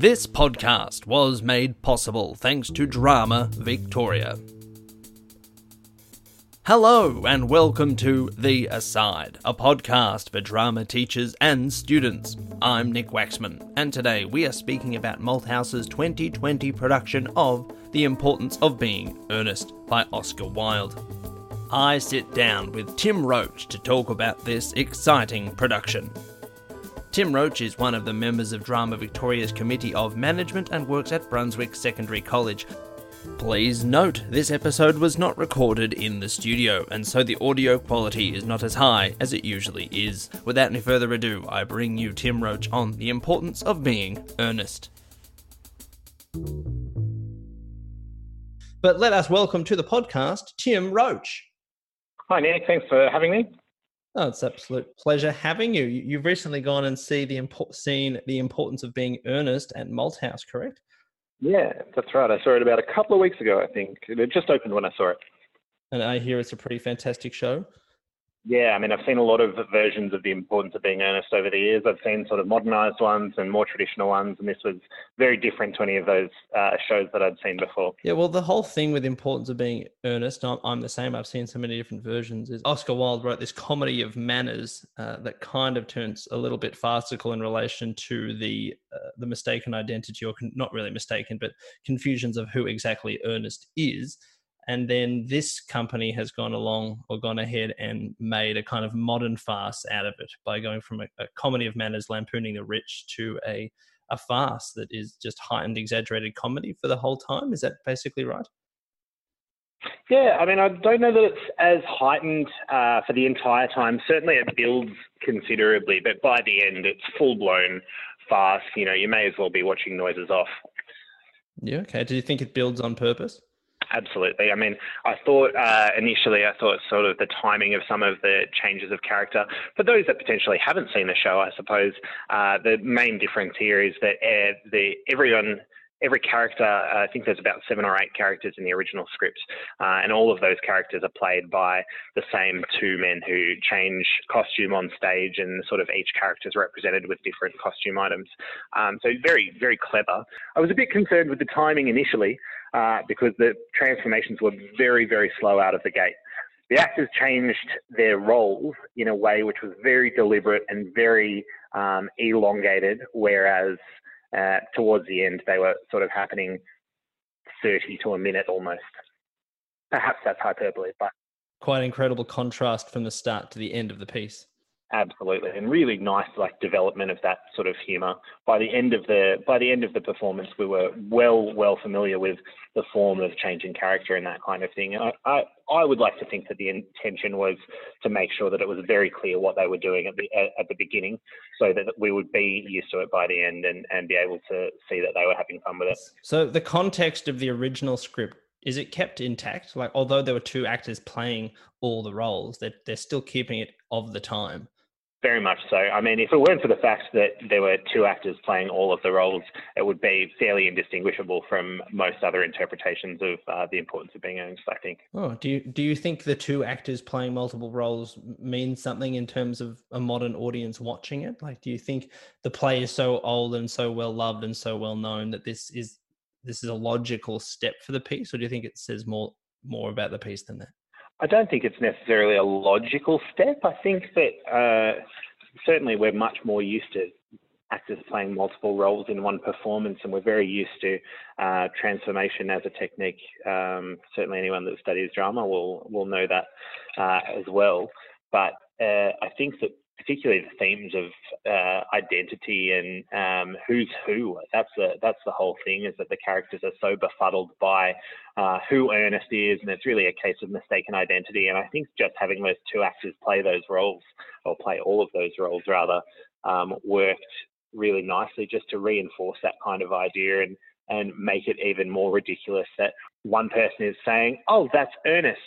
This podcast was made possible thanks to Drama Victoria. Hello, and welcome to The Aside, a podcast for drama teachers and students. I'm Nick Waxman, and today we are speaking about Malthouse's 2020 production of The Importance of Being Earnest by Oscar Wilde. I sit down with Tim Roach to talk about this exciting production. Tim Roach is one of the members of Drama Victoria's Committee of Management and works at Brunswick Secondary College. Please note, this episode was not recorded in the studio, and so the audio quality is not as high as it usually is. Without any further ado, I bring you Tim Roach on the importance of being earnest. But let us welcome to the podcast Tim Roach. Hi, Nick. Thanks for having me. Oh, it's absolute pleasure having you. You've recently gone and see the impo- seen the importance of being earnest at Malthouse, correct? Yeah, that's right. I saw it about a couple of weeks ago, I think. It just opened when I saw it. And I hear it's a pretty fantastic show. Yeah, I mean, I've seen a lot of versions of the importance of being earnest over the years. I've seen sort of modernized ones and more traditional ones, and this was very different to any of those uh, shows that I'd seen before. Yeah, well, the whole thing with the importance of being Ernest, I'm, I'm, the same. I've seen so many different versions. Is Oscar Wilde wrote this comedy of manners uh, that kind of turns a little bit farcical in relation to the uh, the mistaken identity, or con- not really mistaken, but confusions of who exactly earnest is and then this company has gone along or gone ahead and made a kind of modern farce out of it by going from a, a comedy of manners lampooning the rich to a a farce that is just heightened exaggerated comedy for the whole time is that basically right yeah, I mean, I don't know that it's as heightened uh, for the entire time. Certainly, it builds considerably, but by the end, it's full blown farce. You know, you may as well be watching Noises Off. Yeah. Okay. Do you think it builds on purpose? Absolutely. I mean, I thought uh, initially, I thought sort of the timing of some of the changes of character. For those that potentially haven't seen the show, I suppose uh, the main difference here is that uh, the everyone every character, uh, I think there's about seven or eight characters in the original script, uh, and all of those characters are played by the same two men who change costume on stage, and sort of each character is represented with different costume items. Um, so very, very clever. I was a bit concerned with the timing initially uh, because the transformations were very, very slow out of the gate. The actors changed their roles in a way which was very deliberate and very um, elongated, whereas uh, towards the end they were sort of happening 30 to a minute almost. Perhaps that's hyperbole, but quite incredible contrast from the start to the end of the piece. Absolutely, and really nice like development of that sort of humour. By the end of the by the end of the performance, we were well well familiar with the form of changing character and that kind of thing. And I, I, I would like to think that the intention was to make sure that it was very clear what they were doing at the at the beginning, so that we would be used to it by the end and and be able to see that they were having fun with it. So the context of the original script is it kept intact? Like although there were two actors playing all the roles, they're they're still keeping it of the time. Very much so. I mean, if it weren't for the fact that there were two actors playing all of the roles, it would be fairly indistinguishable from most other interpretations of uh, the importance of being earnest. I think. Oh, do you do you think the two actors playing multiple roles means something in terms of a modern audience watching it? Like, do you think the play is so old and so well loved and so well known that this is this is a logical step for the piece, or do you think it says more more about the piece than that? I don't think it's necessarily a logical step. I think that uh, certainly we're much more used to actors playing multiple roles in one performance, and we're very used to uh, transformation as a technique. Um, certainly, anyone that studies drama will will know that uh, as well. But uh, I think that particularly the themes of uh, identity and um, who's who. That's the that's the whole thing is that the characters are so befuddled by uh, who Ernest is, and it's really a case of mistaken identity. And I think just having those two actors play those roles, or play all of those roles rather, um, worked really nicely just to reinforce that kind of idea and and make it even more ridiculous that one person is saying, "Oh, that's Ernest."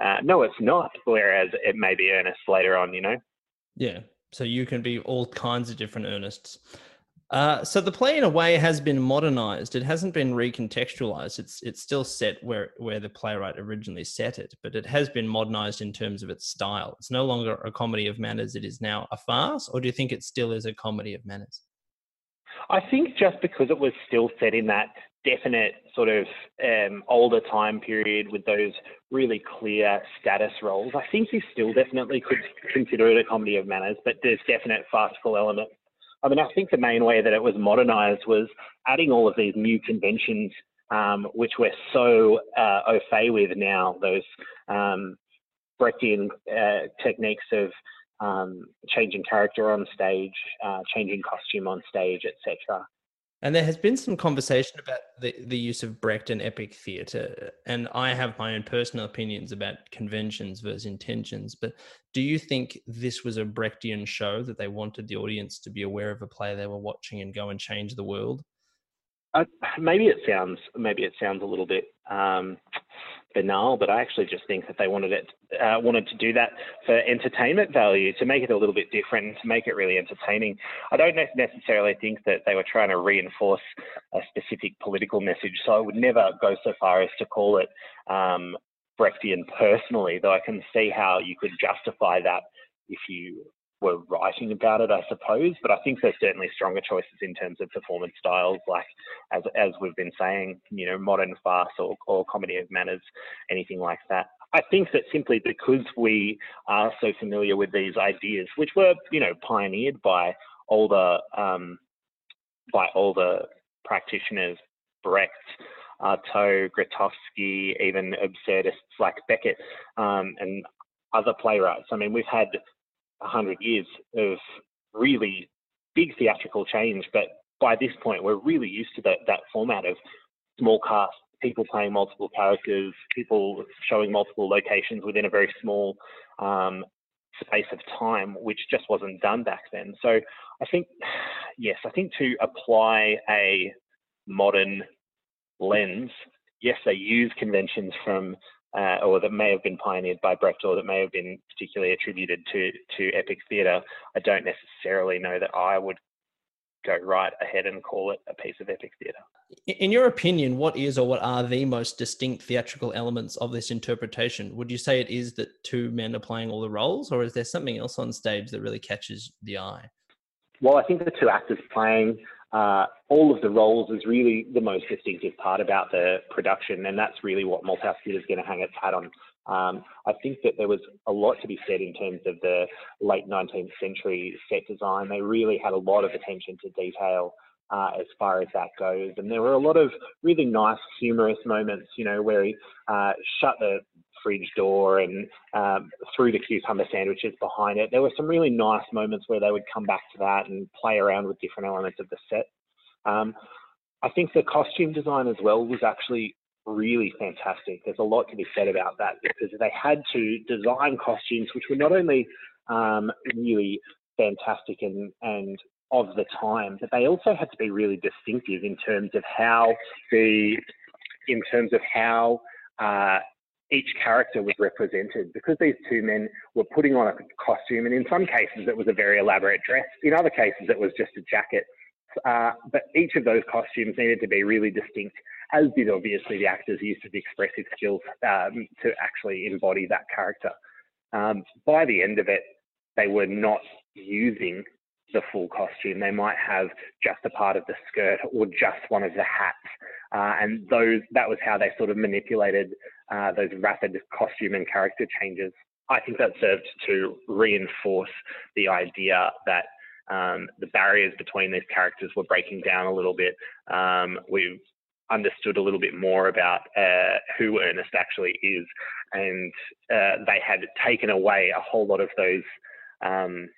Uh, no, it's not. Whereas it may be Ernest later on, you know. Yeah. So you can be all kinds of different Ernests. Uh, so the play, in a way, has been modernized. It hasn't been recontextualized. It's it's still set where where the playwright originally set it, but it has been modernized in terms of its style. It's no longer a comedy of manners. It is now a farce. Or do you think it still is a comedy of manners? I think just because it was still set in that definite sort of um, older time period with those really clear status roles, I think you still definitely could consider it a comedy of manners, but there's definite farcical elements. I mean, I think the main way that it was modernized was adding all of these new conventions, um, which we're so uh, au fait with now, those um, Brechtian uh, techniques of um, changing character on stage, uh, changing costume on stage, etc. And there has been some conversation about the, the use of Brecht and epic theatre. And I have my own personal opinions about conventions versus intentions. But do you think this was a Brechtian show that they wanted the audience to be aware of a play they were watching and go and change the world? Uh, maybe it sounds maybe it sounds a little bit um, banal, but I actually just think that they wanted it uh, wanted to do that for entertainment value, to make it a little bit different, to make it really entertaining. I don't necessarily think that they were trying to reinforce a specific political message, so I would never go so far as to call it um, Brechtian personally, though I can see how you could justify that if you were writing about it, I suppose. But I think there's certainly stronger choices in terms of performance styles, like as as we've been saying, you know, modern farce or, or comedy of manners, anything like that. I think that simply because we are so familiar with these ideas, which were, you know, pioneered by older um, by older practitioners, Brecht, Artaud, Grotowski, even absurdists like Beckett um, and other playwrights. I mean, we've had 100 years of really big theatrical change, but by this point, we're really used to that, that format of small cast, people playing multiple characters, people showing multiple locations within a very small um, space of time, which just wasn't done back then. So I think, yes, I think to apply a modern lens, yes, they use conventions from uh, or that may have been pioneered by Brecht or that may have been particularly attributed to, to epic theatre, I don't necessarily know that I would go right ahead and call it a piece of epic theatre. In your opinion, what is or what are the most distinct theatrical elements of this interpretation? Would you say it is that two men are playing all the roles, or is there something else on stage that really catches the eye? Well, I think the two actors playing uh, all of the roles is really the most distinctive part about the production, and that's really what Malthouse Theatre is going to hang its hat on. Um, I think that there was a lot to be said in terms of the late 19th century set design. They really had a lot of attention to detail uh, as far as that goes, and there were a lot of really nice, humorous moments, you know, where he uh, shut the fridge door and um, threw the cucumber sandwiches behind it. There were some really nice moments where they would come back to that and play around with different elements of the set. Um, I think the costume design as well was actually really fantastic. There's a lot to be said about that because they had to design costumes which were not only um, really fantastic and, and of the time, but they also had to be really distinctive in terms of how the in terms of how uh, each character was represented because these two men were putting on a costume, and in some cases it was a very elaborate dress. In other cases it was just a jacket. Uh, but each of those costumes needed to be really distinct, as did obviously the actors' use of expressive skills um, to actually embody that character. Um, by the end of it, they were not using the full costume. They might have just a part of the skirt or just one of the hats. Uh, and those that was how they sort of manipulated uh, those rapid costume and character changes. I think that served to reinforce the idea that um, the barriers between these characters were breaking down a little bit. Um, we've understood a little bit more about uh, who Ernest actually is, and uh, they had taken away a whole lot of those um,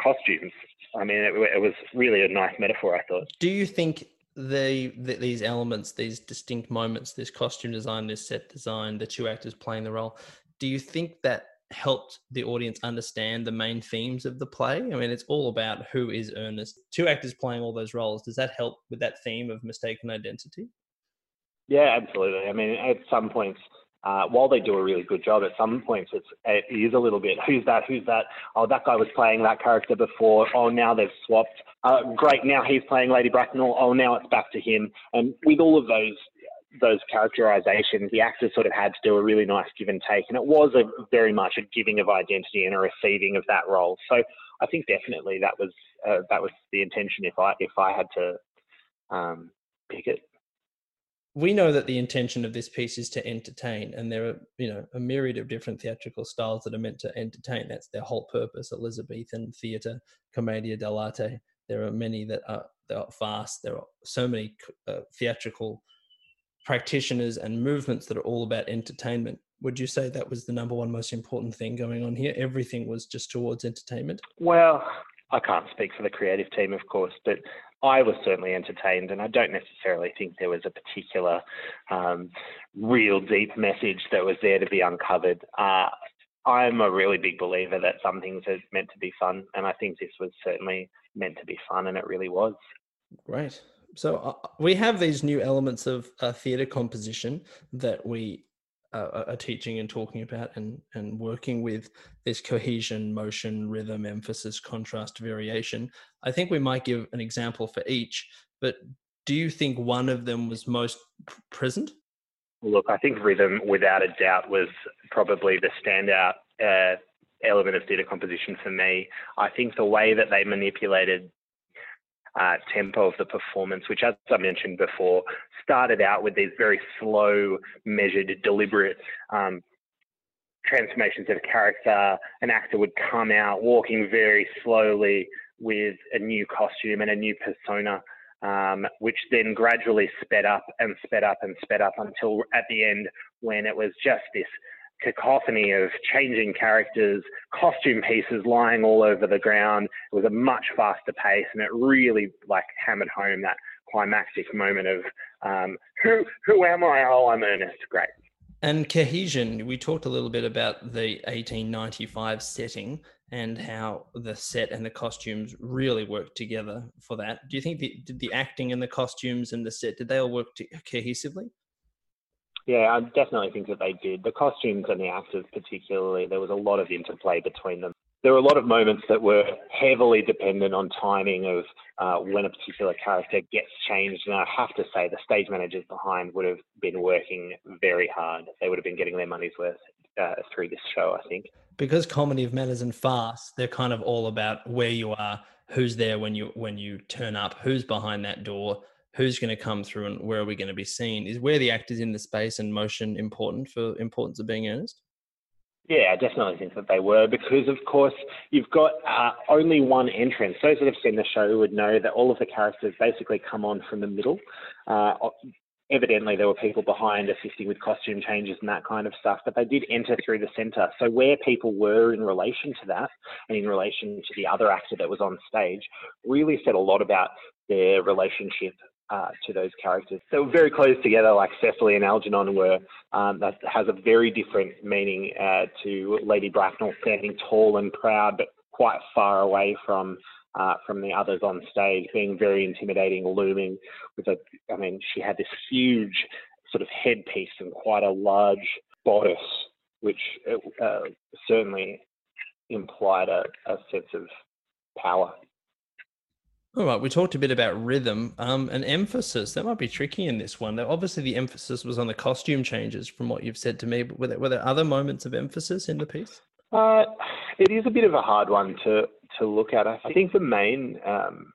costumes. I mean, it, it, was really a nice metaphor, I thought. Do you think the, the, these elements, these distinct moments, this costume design, this set design, the two actors playing the role, do you think that helped the audience understand the main themes of the play? I mean, it's all about who is Ernest. Two actors playing all those roles. Does that help with that theme of mistaken identity? Yeah, absolutely. I mean, at some points, uh, while they do a really good job, at some points it's it is a little bit who's that, who's that? Oh, that guy was playing that character before. Oh, now they've swapped. Uh, great, now he's playing Lady Bracknell. Oh, now it's back to him. And with all of those those characterizations, the actors sort of had to do a really nice give and take, and it was a very much a giving of identity and a receiving of that role. So I think definitely that was uh, that was the intention. If I if I had to um, pick it. We know that the intention of this piece is to entertain, and there are, you know, a myriad of different theatrical styles that are meant to entertain. That's their whole purpose. Elizabethan theatre, commedia dell'arte. There are many that are, that are fast. There are so many uh, theatrical practitioners and movements that are all about entertainment. Would you say that was the number one most important thing going on here? Everything was just towards entertainment? Well, I can't speak for the creative team, of course, but I was certainly entertained, and I don't necessarily think there was a particular um, real deep message that was there to be uncovered. Uh, I'm a really big believer that some things are meant to be fun, and I think this was certainly meant to be fun, and it really was. Great. So uh, we have these new elements of uh, theatre composition that we uh, are teaching and talking about and, and working with this cohesion, motion, rhythm, emphasis, contrast, variation. I think we might give an example for each, but do you think one of them was most present? Look, I think rhythm, without a doubt, was probably the standout uh, element of theatre composition for me. I think the way that they manipulated uh, tempo of the performance, which, as I mentioned before, started out with these very slow, measured, deliberate um, transformations of character. An actor would come out walking very slowly with a new costume and a new persona. Um, which then gradually sped up and sped up and sped up until at the end when it was just this cacophony of changing characters, costume pieces lying all over the ground. It was a much faster pace, and it really like hammered home that climactic moment of um, who who am I? Oh, I'm Ernest. Great. And cohesion. We talked a little bit about the 1895 setting and how the set and the costumes really worked together for that. Do you think the, did the acting and the costumes and the set did they all work to, cohesively? Yeah, I definitely think that they did. The costumes and the actors, particularly, there was a lot of interplay between them. There were a lot of moments that were heavily dependent on timing of uh, when a particular character gets changed. And I have to say, the stage managers behind would have been working very hard. They would have been getting their money's worth uh, through this show, I think. Because comedy of manners and farce, they're kind of all about where you are, who's there when you when you turn up, who's behind that door, who's going to come through and where are we going to be seen is where the actors in the space and motion important for importance of being earnest yeah, I definitely think that they were because, of course, you've got uh, only one entrance. Those that have seen the show would know that all of the characters basically come on from the middle. Uh, evidently, there were people behind assisting with costume changes and that kind of stuff, but they did enter through the centre. So, where people were in relation to that and in relation to the other actor that was on stage really said a lot about their relationship uh, to those characters. So very close together, like Cecily and Algernon were. Um, that has a very different meaning uh, to Lady Bracknell standing tall and proud, but quite far away from uh, from the others on stage, being very intimidating, looming. With a, I mean, she had this huge sort of headpiece and quite a large bodice, which uh, certainly implied a, a sense of power. All right, we talked a bit about rhythm um, and emphasis. That might be tricky in this one. Obviously, the emphasis was on the costume changes, from what you've said to me. But were there, were there other moments of emphasis in the piece? Uh, it is a bit of a hard one to to look at. I think the main um,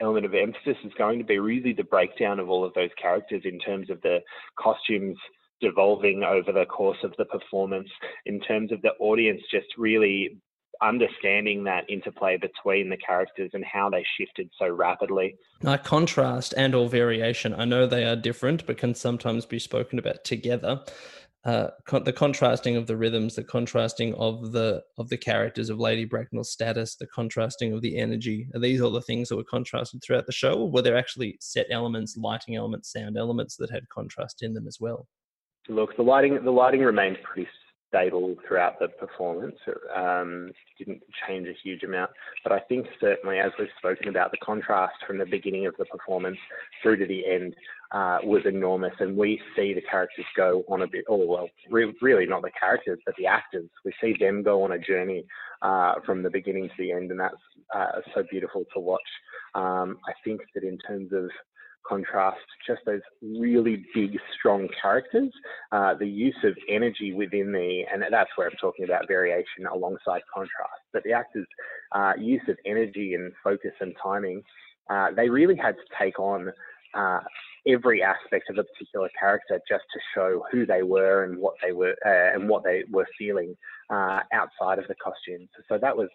element of emphasis is going to be really the breakdown of all of those characters in terms of the costumes devolving over the course of the performance, in terms of the audience just really understanding that interplay between the characters and how they shifted so rapidly. Now, contrast and or variation, I know they are different, but can sometimes be spoken about together. Uh, con- the contrasting of the rhythms, the contrasting of the of the characters of Lady Bracknell's status, the contrasting of the energy. Are these all the things that were contrasted throughout the show, or were there actually set elements, lighting elements, sound elements that had contrast in them as well? Look, the lighting the lighting remained pretty stable throughout the performance. Um, didn't change a huge amount, but I think certainly, as we've spoken about, the contrast from the beginning of the performance through to the end uh, was enormous, and we see the characters go on a bit. Oh well, re- really not the characters, but the actors. We see them go on a journey uh, from the beginning to the end, and that's uh, so beautiful to watch. Um, I think that in terms of contrast, just those really big, strong characters, uh, the use of energy within the, and that's where I'm talking about variation alongside contrast, but the actors' uh, use of energy and focus and timing, uh, they really had to take on uh, every aspect of a particular character just to show who they were and what they were uh, and what they were feeling uh, outside of the costumes. So that was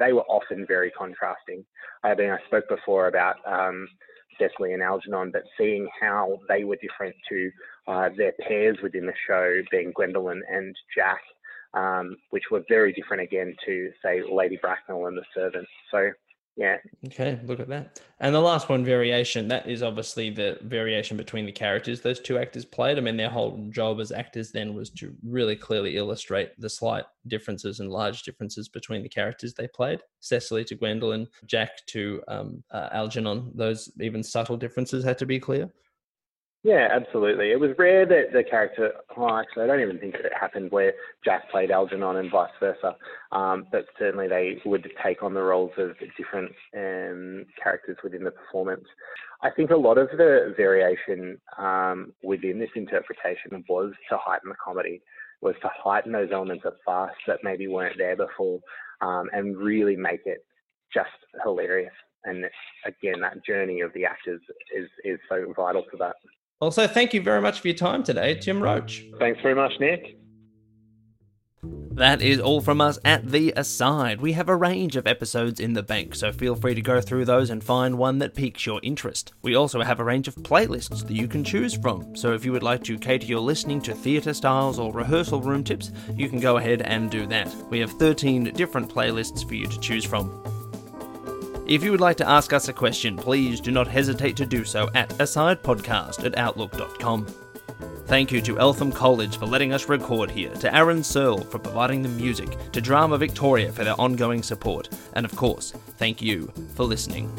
they were often very contrasting. I mean, I spoke before about um, Cecily and Algernon, but seeing how they were different to uh, their pairs within the show, being Gwendolen and Jack. Um, which were very different again to say Lady Bracknell and the servants. So yeah. Okay, look at that. And the last one, variation, that is obviously the variation between the characters those two actors played. I mean, their whole job as actors then was to really clearly illustrate the slight differences and large differences between the characters they played. Cecily to Gwendolen, Jack to um, uh, Algernon, those even subtle differences had to be clear. Yeah, absolutely. It was rare that the character, oh, actually, I don't even think that it happened where Jack played Algernon and vice versa. Um, but certainly they would take on the roles of different um, characters within the performance. I think a lot of the variation um, within this interpretation was to heighten the comedy, was to heighten those elements of farce that maybe weren't there before, um, and really make it just hilarious. And again, that journey of the actors is is so vital to that. Also, thank you very much for your time today, Tim Roach. Thanks very much, Nick. That is all from us at The Aside. We have a range of episodes in the bank, so feel free to go through those and find one that piques your interest. We also have a range of playlists that you can choose from, so if you would like to cater your listening to theatre styles or rehearsal room tips, you can go ahead and do that. We have 13 different playlists for you to choose from. If you would like to ask us a question, please do not hesitate to do so at asidepodcast at outlook.com. Thank you to Eltham College for letting us record here, to Aaron Searle for providing the music, to Drama Victoria for their ongoing support, and of course, thank you for listening.